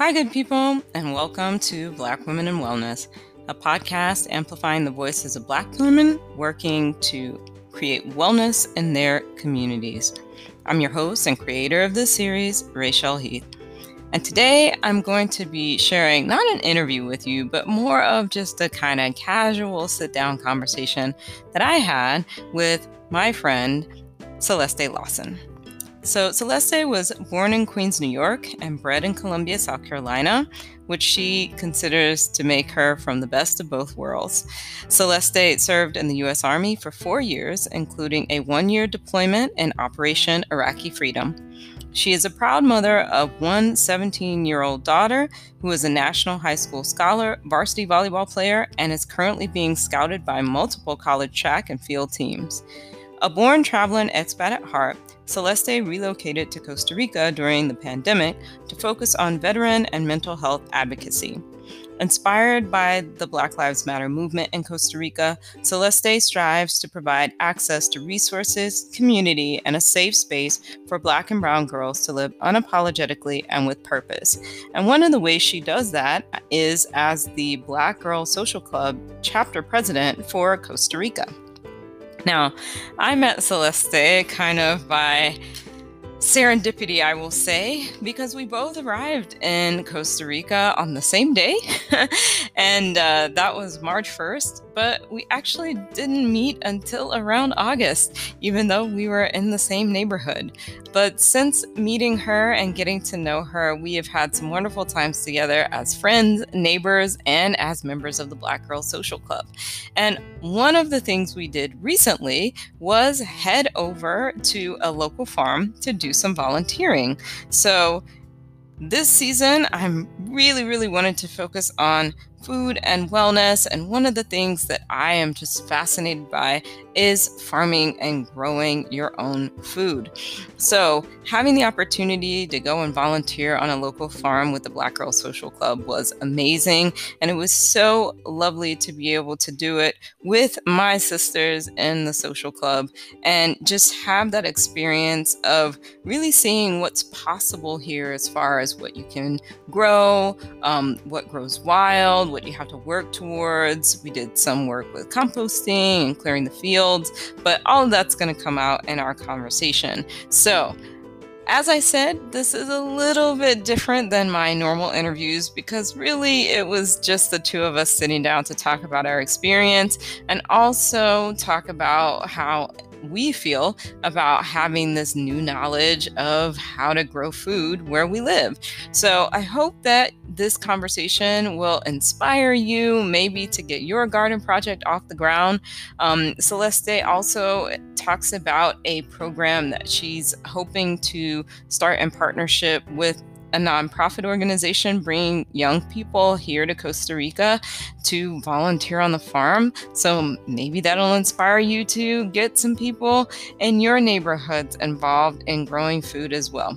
Hi, good people, and welcome to Black Women in Wellness, a podcast amplifying the voices of Black women working to create wellness in their communities. I'm your host and creator of this series, Rachel Heath. And today I'm going to be sharing not an interview with you, but more of just a kind of casual sit down conversation that I had with my friend, Celeste Lawson. So, Celeste was born in Queens, New York, and bred in Columbia, South Carolina, which she considers to make her from the best of both worlds. Celeste served in the U.S. Army for four years, including a one year deployment in Operation Iraqi Freedom. She is a proud mother of one 17 year old daughter who is a national high school scholar, varsity volleyball player, and is currently being scouted by multiple college track and field teams. A born traveler and expat at heart, Celeste relocated to Costa Rica during the pandemic to focus on veteran and mental health advocacy. Inspired by the Black Lives Matter movement in Costa Rica, Celeste strives to provide access to resources, community, and a safe space for Black and Brown girls to live unapologetically and with purpose. And one of the ways she does that is as the Black Girl Social Club chapter president for Costa Rica. Now, I met Celeste kind of by serendipity, I will say, because we both arrived in Costa Rica on the same day. and uh, that was March 1st but we actually didn't meet until around August, even though we were in the same neighborhood. But since meeting her and getting to know her, we have had some wonderful times together as friends, neighbors, and as members of the Black Girl Social Club. And one of the things we did recently was head over to a local farm to do some volunteering. So this season, I'm really, really wanted to focus on food and wellness. And one of the things that I am just fascinated by is farming and growing your own food. So, having the opportunity to go and volunteer on a local farm with the Black Girl Social Club was amazing. And it was so lovely to be able to do it with my sisters in the social club and just have that experience of really seeing what's possible here as far as what you can grow, um, what grows wild what you have to work towards. We did some work with composting and clearing the fields, but all of that's going to come out in our conversation. So, as I said, this is a little bit different than my normal interviews because really it was just the two of us sitting down to talk about our experience and also talk about how we feel about having this new knowledge of how to grow food where we live. So I hope that this conversation will inspire you, maybe to get your garden project off the ground. Um, Celeste also talks about a program that she's hoping to start in partnership with a nonprofit organization bringing young people here to Costa Rica to volunteer on the farm. So maybe that'll inspire you to get some people in your neighborhoods involved in growing food as well.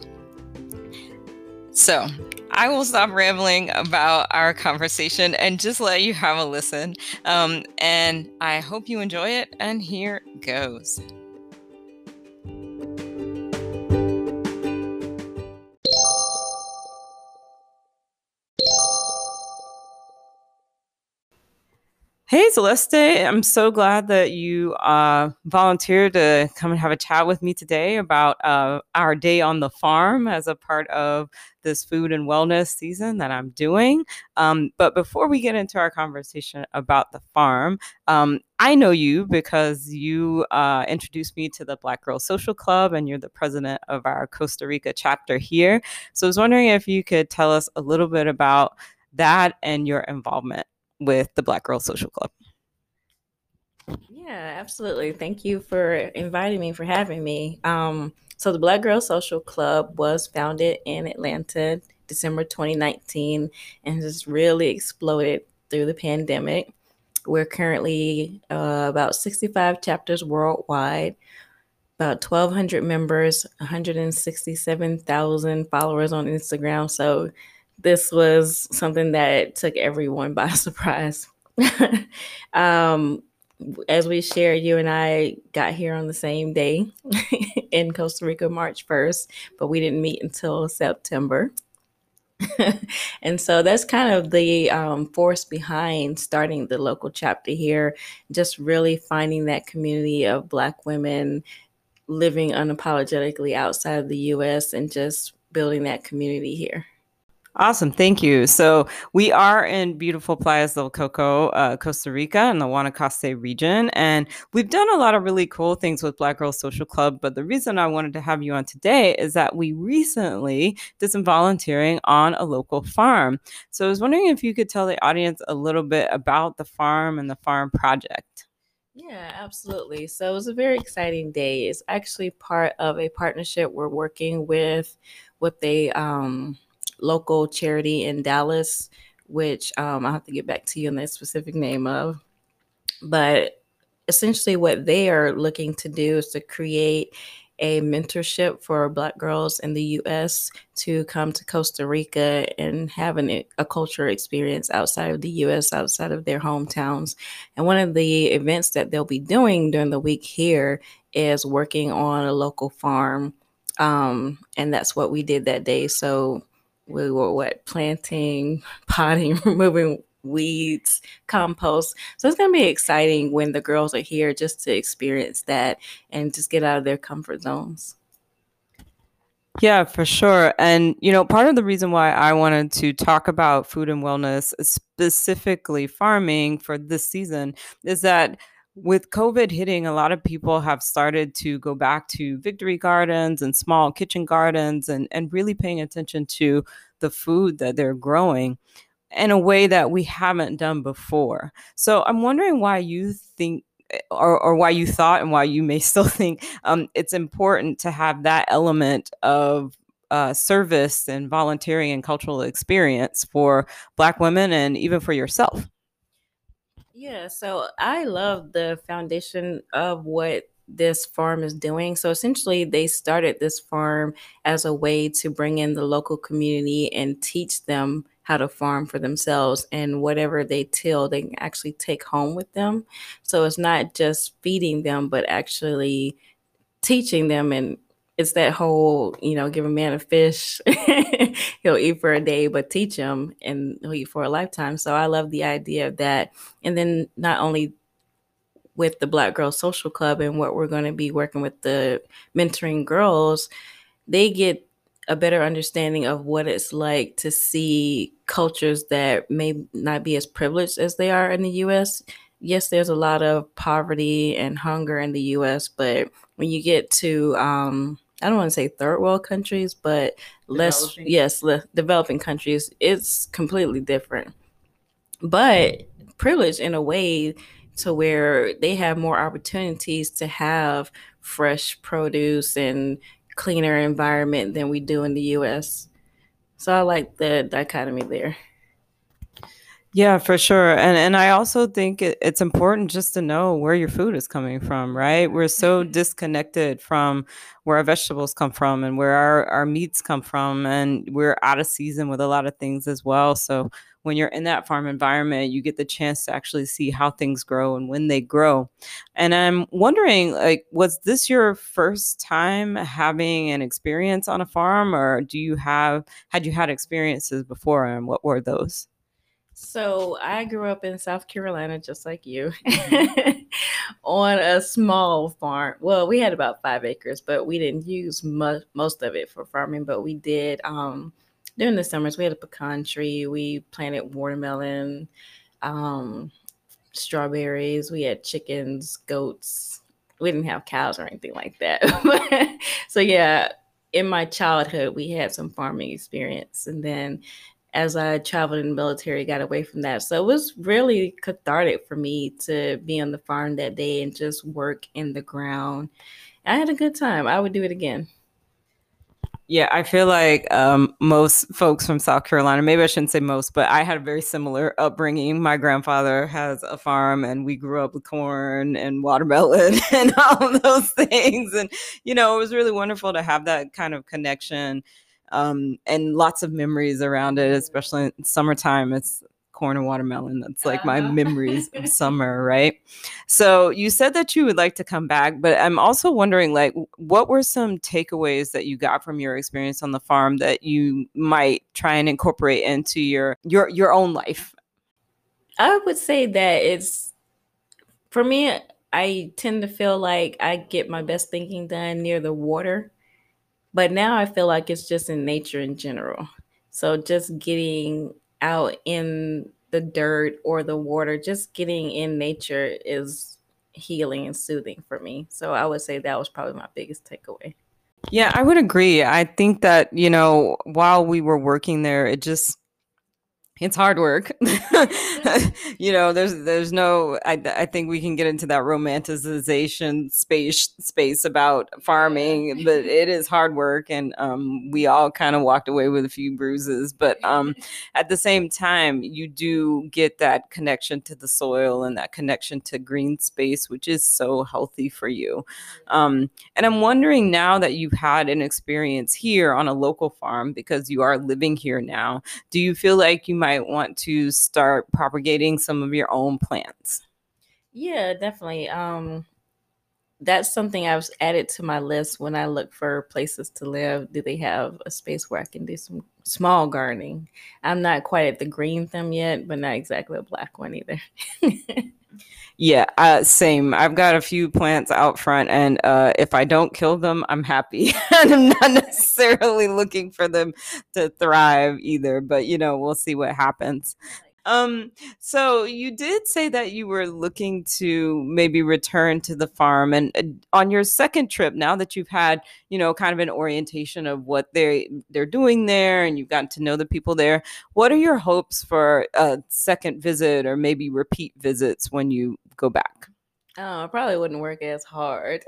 So, I will stop rambling about our conversation and just let you have a listen. Um, and I hope you enjoy it. And here goes. Hey, Celeste. I'm so glad that you uh, volunteered to come and have a chat with me today about uh, our day on the farm as a part of this food and wellness season that I'm doing. Um, but before we get into our conversation about the farm, um, I know you because you uh, introduced me to the Black Girl Social Club and you're the president of our Costa Rica chapter here. So I was wondering if you could tell us a little bit about that and your involvement with the Black Girl Social Club. Yeah, absolutely. Thank you for inviting me, for having me. Um, so, the Black Girl Social Club was founded in Atlanta December 2019 and has really exploded through the pandemic. We're currently uh, about 65 chapters worldwide, about 1,200 members, 167,000 followers on Instagram. So, this was something that took everyone by surprise. um, as we shared, you and I got here on the same day in Costa Rica, March 1st, but we didn't meet until September. and so that's kind of the um, force behind starting the local chapter here, just really finding that community of Black women living unapologetically outside of the US and just building that community here. Awesome. Thank you. So we are in beautiful Playas del Coco, uh, Costa Rica in the Guanacaste region. And we've done a lot of really cool things with Black Girls Social Club. But the reason I wanted to have you on today is that we recently did some volunteering on a local farm. So I was wondering if you could tell the audience a little bit about the farm and the farm project. Yeah, absolutely. So it was a very exciting day. It's actually part of a partnership we're working with with a um, local charity in Dallas, which um, I'll have to get back to you on that specific name of. But essentially, what they are looking to do is to create a mentorship for Black girls in the US to come to Costa Rica and have an, a culture experience outside of the US, outside of their hometowns. And one of the events that they'll be doing during the week here is working on a local farm. Um, and that's what we did that day. So we were what planting, potting, removing weeds, compost. So it's going to be exciting when the girls are here just to experience that and just get out of their comfort zones. Yeah, for sure. And, you know, part of the reason why I wanted to talk about food and wellness, specifically farming for this season, is that with COVID hitting, a lot of people have started to go back to victory gardens and small kitchen gardens and, and really paying attention to the food that they're growing in a way that we haven't done before. So I'm wondering why you think or, or why you thought and why you may still think um, it's important to have that element of uh, service and volunteering and cultural experience for Black women and even for yourself. Yeah, so I love the foundation of what this farm is doing. So essentially, they started this farm as a way to bring in the local community and teach them how to farm for themselves and whatever they till they can actually take home with them so it's not just feeding them but actually teaching them and it's that whole you know give a man a fish he'll eat for a day but teach him and he'll eat for a lifetime so i love the idea of that and then not only with the black girls social club and what we're going to be working with the mentoring girls they get a better understanding of what it's like to see cultures that may not be as privileged as they are in the US. Yes, there's a lot of poverty and hunger in the US, but when you get to um, I don't want to say third world countries, but less yes, developing countries, it's completely different. But privileged in a way to where they have more opportunities to have fresh produce and cleaner environment than we do in the US. So I like the dichotomy there. Yeah, for sure. And and I also think it, it's important just to know where your food is coming from, right? We're so mm-hmm. disconnected from where our vegetables come from and where our, our meats come from. And we're out of season with a lot of things as well. So when you're in that farm environment, you get the chance to actually see how things grow and when they grow. And I'm wondering, like, was this your first time having an experience on a farm, or do you have had you had experiences before, and what were those? So I grew up in South Carolina, just like you, on a small farm. Well, we had about five acres, but we didn't use most of it for farming. But we did um, during the summers. We had a pecan tree. We planted watermelon, um, strawberries. We had chickens, goats. We didn't have cows or anything like that. so yeah, in my childhood, we had some farming experience, and then as I traveled in the military, got away from that. So it was really cathartic for me to be on the farm that day and just work in the ground. I had a good time. I would do it again. Yeah, I feel like um, most folks from South Carolina, maybe I shouldn't say most, but I had a very similar upbringing. My grandfather has a farm and we grew up with corn and watermelon and all those things. And, you know, it was really wonderful to have that kind of connection um, and lots of memories around it, especially in summertime. It's corn and watermelon. That's like my Uh-huh. memories of summer, right? So you said that you would like to come back, but I'm also wondering like what were some takeaways that you got from your experience on the farm that you might try and incorporate into your your your own life? I would say that it's for me, I tend to feel like I get my best thinking done near the water, but now I feel like it's just in nature in general. So just getting out in the dirt or the water, just getting in nature is healing and soothing for me. So I would say that was probably my biggest takeaway. Yeah, I would agree. I think that, you know, while we were working there, it just it's hard work. you know, there's there's no I I think we can get into that romanticization space space about farming, but it is hard work and um we all kind of walked away with a few bruises, but um at the same time you do get that connection to the soil and that connection to green space which is so healthy for you. Um and I'm wondering now that you've had an experience here on a local farm because you are living here now, do you feel like you might want to start propagating some of your own plants? Yeah, definitely. Um, that's something I've added to my list when I look for places to live. Do they have a space where I can do some small gardening? I'm not quite at the green thumb yet, but not exactly a black one either. Yeah, uh, same. I've got a few plants out front, and uh, if I don't kill them, I'm happy. and I'm not necessarily looking for them to thrive either, but you know, we'll see what happens. Um, so you did say that you were looking to maybe return to the farm, and uh, on your second trip, now that you've had, you know, kind of an orientation of what they they're doing there, and you've gotten to know the people there, what are your hopes for a second visit or maybe repeat visits when you go back? Oh, it probably wouldn't work as hard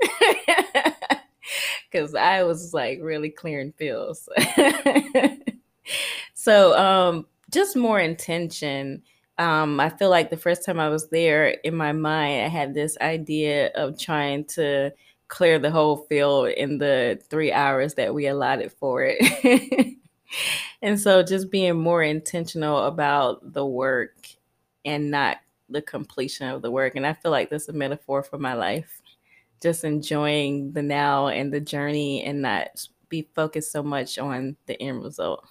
because I was like really clearing fields. so, um, just more intention. Um, I feel like the first time I was there, in my mind, I had this idea of trying to clear the whole field in the three hours that we allotted for it. and so, just being more intentional about the work and not the completion of the work. And I feel like that's a metaphor for my life. Just enjoying the now and the journey and not be focused so much on the end result.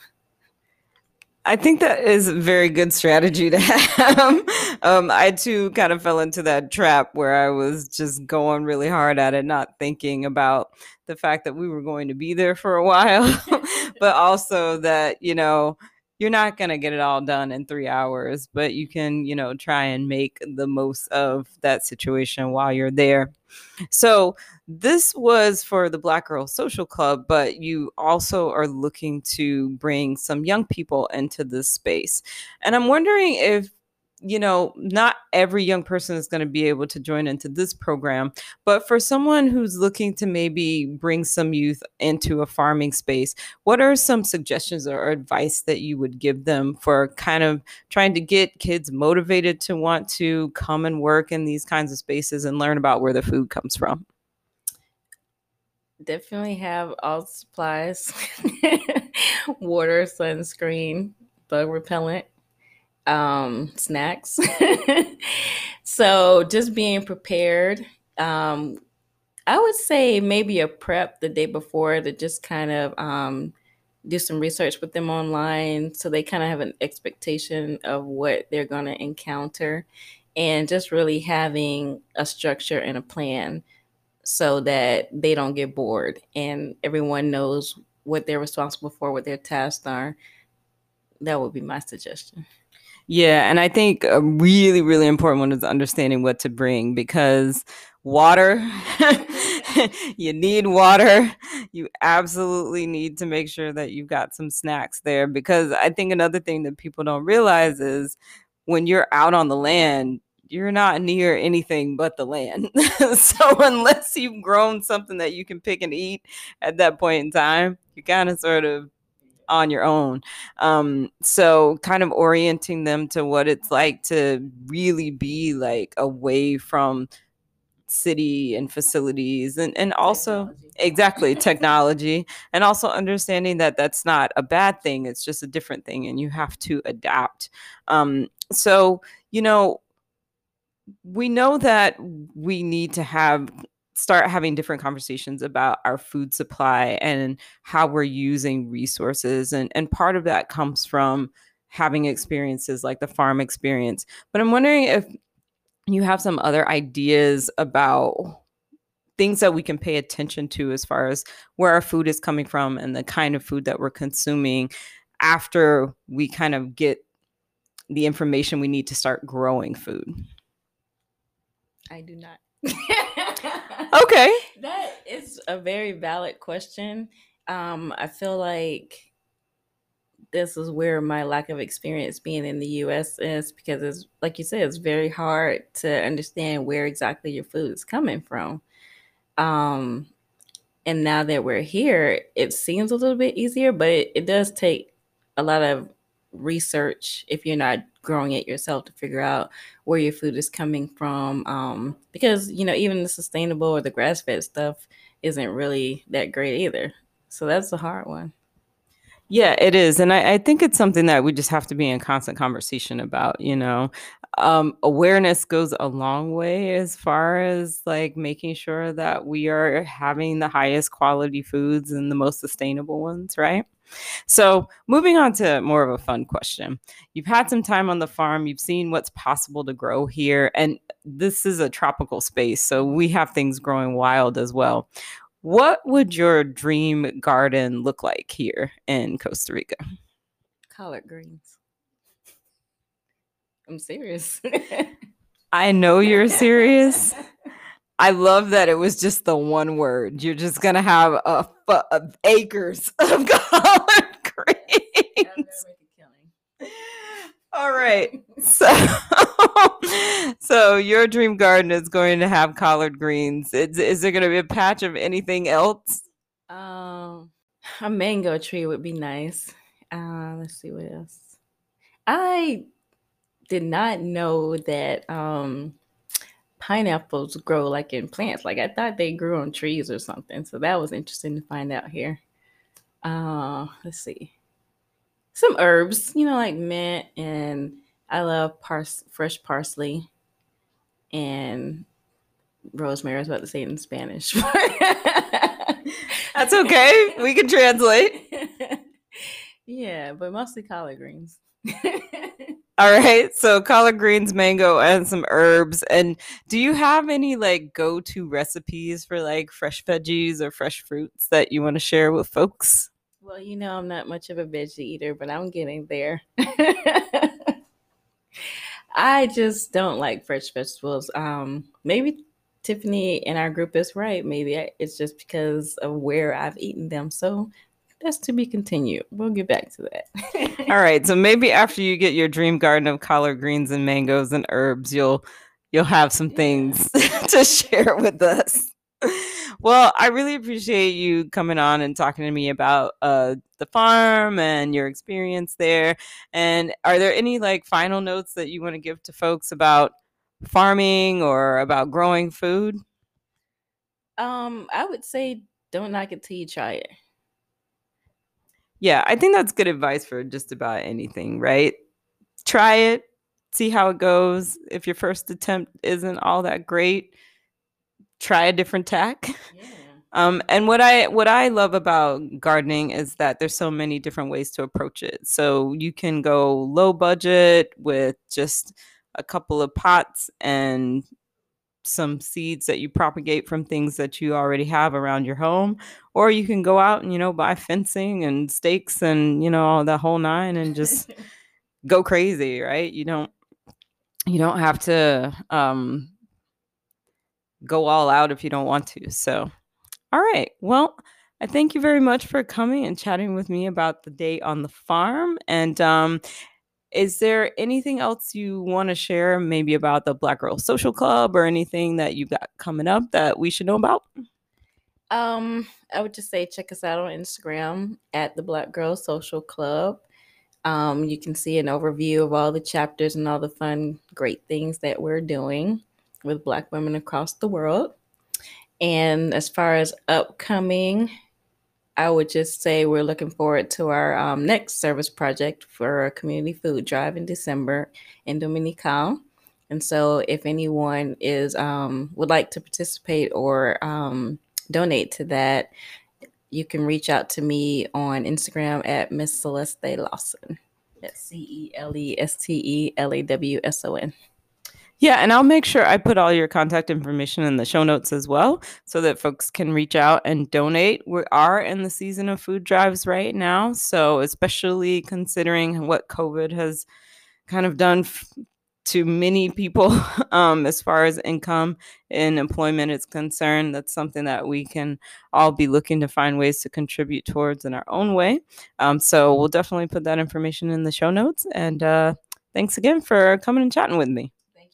I think that is a very good strategy to have. um, I too kind of fell into that trap where I was just going really hard at it, not thinking about the fact that we were going to be there for a while, but also that, you know, you're not going to get it all done in three hours, but you can, you know, try and make the most of that situation while you're there. So, this was for the Black Girl Social Club, but you also are looking to bring some young people into this space. And I'm wondering if you know, not every young person is going to be able to join into this program, but for someone who's looking to maybe bring some youth into a farming space, what are some suggestions or advice that you would give them for kind of trying to get kids motivated to want to come and work in these kinds of spaces and learn about where the food comes from? Definitely have all supplies water, sunscreen, bug repellent um, snacks. so just being prepared. Um, I would say maybe a prep the day before to just kind of um, do some research with them online so they kind of have an expectation of what they're going to encounter and just really having a structure and a plan so that they don't get bored and everyone knows what they're responsible for, what their tasks are. That would be my suggestion. Yeah, and I think a really, really important one is understanding what to bring because water, you need water. You absolutely need to make sure that you've got some snacks there because I think another thing that people don't realize is when you're out on the land, you're not near anything but the land. so unless you've grown something that you can pick and eat at that point in time, you kind of sort of on your own. Um, so kind of orienting them to what it's like to really be like away from city and facilities and, and also Technology. exactly technology and also understanding that that's not a bad thing it's just a different thing and you have to adapt um, so you know we know that we need to have start having different conversations about our food supply and how we're using resources and and part of that comes from having experiences like the farm experience but i'm wondering if you have some other ideas about things that we can pay attention to as far as where our food is coming from and the kind of food that we're consuming after we kind of get the information we need to start growing food. I do not. Okay. That is a very valid question. Um, I feel like this is where my lack of experience being in the US is because it's like you said, it's very hard to understand where exactly your food is coming from. Um, and now that we're here, it seems a little bit easier, but it, it does take a lot of research if you're not growing it yourself to figure out where your food is coming from. Um, because you know, even the sustainable or the grass fed stuff isn't really that great either. So that's a hard one. Yeah, it is. And I, I think it's something that we just have to be in constant conversation about, you know. Um, awareness goes a long way as far as like making sure that we are having the highest quality foods and the most sustainable ones, right? So, moving on to more of a fun question. You've had some time on the farm, you've seen what's possible to grow here, and this is a tropical space, so we have things growing wild as well. What would your dream garden look like here in Costa Rica? Collard greens. I'm serious. I know you're serious. I love that it was just the one word. You're just gonna have a, of acres of collard greens. All right. So, so your dream garden is going to have collard greens. Is, is there going to be a patch of anything else? Um, a mango tree would be nice. Uh, let's see what else. I did not know that um pineapples grow like in plants. Like I thought they grew on trees or something. So that was interesting to find out here. Uh, let's see. Some herbs, you know, like mint and I love pars- fresh parsley and rosemary. I was about to say it in Spanish. That's okay. We can translate. yeah, but mostly collard greens. All right. So collard greens, mango, and some herbs. And do you have any like go to recipes for like fresh veggies or fresh fruits that you want to share with folks? well, you know, I'm not much of a veggie eater, but I'm getting there. I just don't like fresh vegetables. Um, maybe Tiffany in our group is right. Maybe it's just because of where I've eaten them. So that's to be continued. We'll get back to that. All right. So maybe after you get your dream garden of collard greens and mangoes and herbs, you'll you'll have some things to share with us. Well, I really appreciate you coming on and talking to me about uh, the farm and your experience there. And are there any like final notes that you want to give to folks about farming or about growing food? um, I would say don't knock it till you try it. Yeah, I think that's good advice for just about anything, right? Try it, see how it goes. If your first attempt isn't all that great, try a different tack. Yeah. Um, and what I what I love about gardening is that there's so many different ways to approach it. So you can go low budget with just a couple of pots and some seeds that you propagate from things that you already have around your home or you can go out and you know buy fencing and stakes and you know all the whole nine and just go crazy right? You don't you don't have to um go all out if you don't want to so. All right well i thank you very much for coming and chatting with me about the day on the farm and um is there anything else you want to share maybe about the black girl social club or anything that you've got coming up that we should know about Um, I would just say check us out on Instagram at the Black Girl Social Club. Um, you can see an overview of all the chapters and all the fun, great things that we're doing. with Black women across the world. And as far as upcoming, I would just say we're looking forward to our um, next service project for a community food drive in December in Dominical. And so, if anyone is um, would like to participate or um, donate to that, you can reach out to me on Instagram at Miss Celeste Lawson. That's C E L E S T E L A W S O N. Yeah, and I'll make sure I put all your contact information in the show notes as well so that folks can reach out and donate. We are in the season of food drives right now. So, especially considering what COVID has kind of done f- to many people um, as far as income and employment is concerned, that's something that we can all be looking to find ways to contribute towards in our own way. Um, so, we'll definitely put that information in the show notes. And uh, thanks again for coming and chatting with me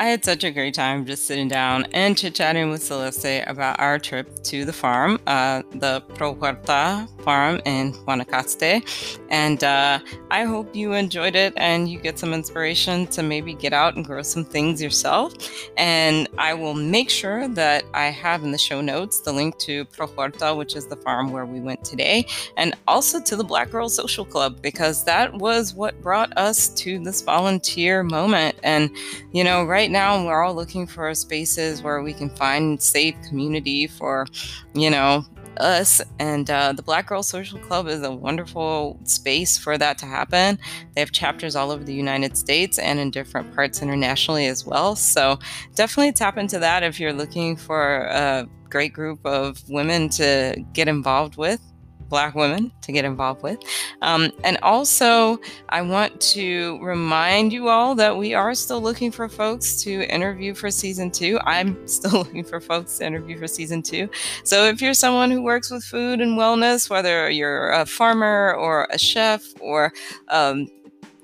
I had such a great time just sitting down and chit chatting with Celeste about our trip to the farm, uh, the Pro Huerta farm in Guanacaste. And uh, I hope you enjoyed it and you get some inspiration to maybe get out and grow some things yourself. And I will make sure that I have in the show notes the link to Pro Huerta, which is the farm where we went today, and also to the Black Girl Social Club, because that was what brought us to this volunteer moment. And, you know, right right now we're all looking for spaces where we can find safe community for, you know, us. And uh, the Black Girl Social Club is a wonderful space for that to happen. They have chapters all over the United States and in different parts internationally as well. So definitely tap into that if you're looking for a great group of women to get involved with. Black women to get involved with. Um, and also, I want to remind you all that we are still looking for folks to interview for season two. I'm still looking for folks to interview for season two. So if you're someone who works with food and wellness, whether you're a farmer or a chef or um,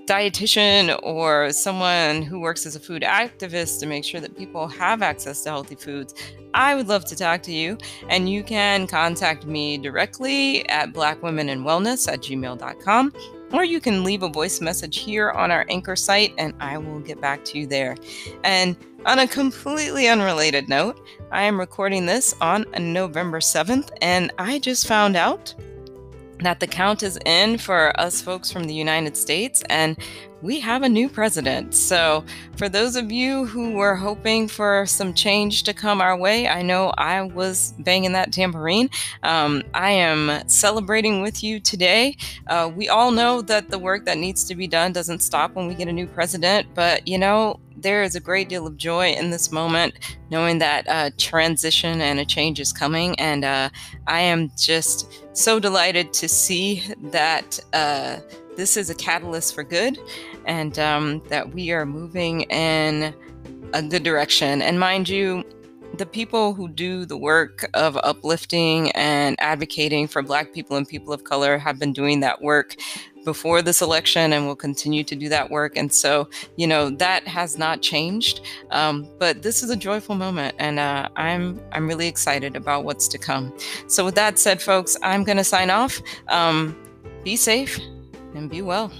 dietitian or someone who works as a food activist to make sure that people have access to healthy foods, I would love to talk to you. And you can contact me directly at blackwomeninwellness at gmail.com. Or you can leave a voice message here on our anchor site and I will get back to you there. And on a completely unrelated note, I am recording this on November 7th, and I just found out that the count is in for us folks from the United States, and we have a new president. So, for those of you who were hoping for some change to come our way, I know I was banging that tambourine. Um, I am celebrating with you today. Uh, we all know that the work that needs to be done doesn't stop when we get a new president, but you know, there is a great deal of joy in this moment, knowing that a transition and a change is coming. And uh, I am just so delighted to see that uh, this is a catalyst for good and um, that we are moving in a good direction. And mind you, the people who do the work of uplifting and advocating for Black people and people of color have been doing that work before this election and will continue to do that work. And so, you know, that has not changed. Um, but this is a joyful moment, and uh, I'm I'm really excited about what's to come. So, with that said, folks, I'm going to sign off. Um, be safe and be well.